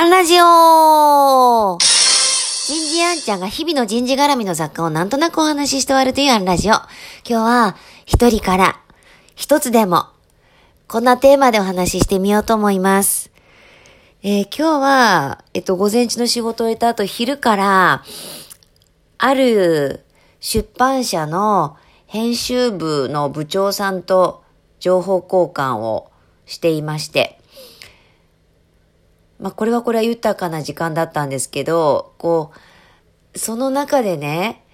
アンラジオ人事アンちゃんが日々の人事絡みの雑貨をなんとなくお話しして終わるというアンラジオ。今日は一人から一つでもこんなテーマでお話ししてみようと思います。えー、今日は、えっと、午前中の仕事を終えた後、昼から、ある出版社の編集部の部長さんと情報交換をしていまして、まあ、これはこれは豊かな時間だったんですけど、こう、その中でね、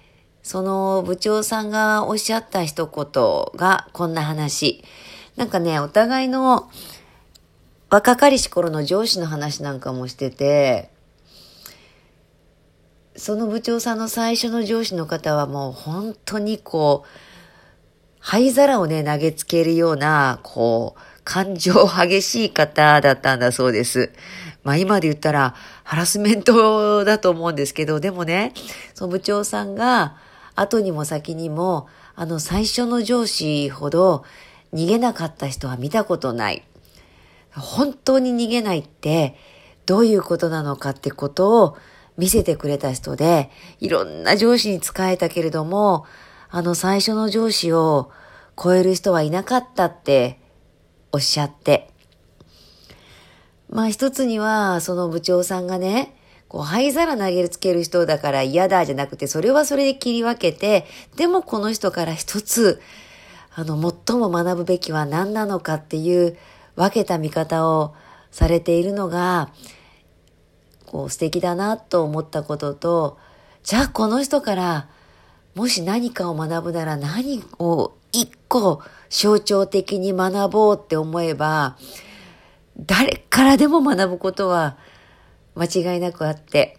その部長さんがおっしゃった一言がこんな話。なんかね、お互いの若かりし頃の上司の話なんかもしてて、その部長さんの最初の上司の方はもう本当にこう、灰皿をね、投げつけるような、こう、感情激しい方だったんだそうです。まあ今で言ったらハラスメントだと思うんですけど、でもね、その部長さんが後にも先にも、あの最初の上司ほど逃げなかった人は見たことない。本当に逃げないってどういうことなのかってことを見せてくれた人で、いろんな上司に仕えたけれども、あの最初の上司を超える人はいなかったっておっしゃって。まあ一つには、その部長さんがね、こう灰皿投げつける人だから嫌だじゃなくて、それはそれで切り分けて、でもこの人から一つ、あの、最も学ぶべきは何なのかっていう分けた見方をされているのが、こう素敵だなと思ったことと、じゃあこの人からもし何かを学ぶなら何を一個象徴的に学ぼうって思えば、誰からでも学ぶことは間違いなくあって、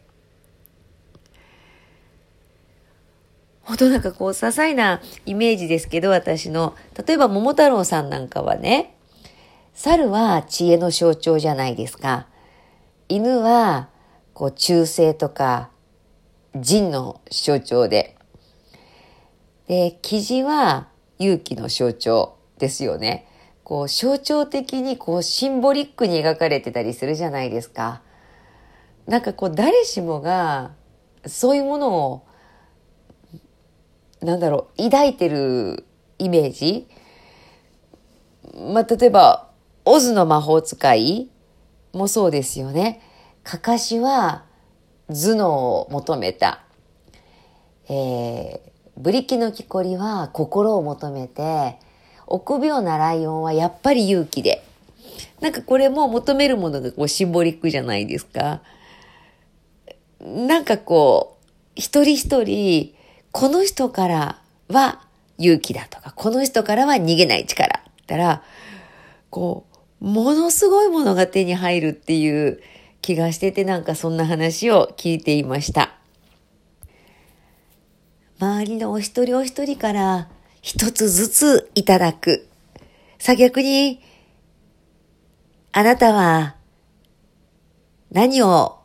本当なんかこう、些細なイメージですけど、私の。例えば、桃太郎さんなんかはね、猿は知恵の象徴じゃないですか。犬は、こう、忠誠とか、仁の象徴で。で、キジは勇気の象徴ですよね。こう象徴的にこうシンボリックに描かれてたりするじゃないですか。なんかこう誰しもがそういうものをなんだろう抱いてるイメージまあ、例えば、オズの魔法使いもそうですよね。かかしは頭脳を求めた。えー、ブリキの木こりは心を求めて、臆病なライオンはやっぱり勇気で。なんかこれも求めるものがこうシンボリックじゃないですか。なんかこう、一人一人、この人からは勇気だとか、この人からは逃げない力。ったら、こう、ものすごいものが手に入るっていう気がしてて、なんかそんな話を聞いていました。周りのお一人お一人から一つずついただく。さあ逆に、あなたは何を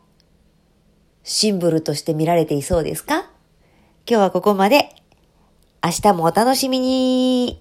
シンブルとして見られていそうですか？今日はここまで。明日もお楽しみに。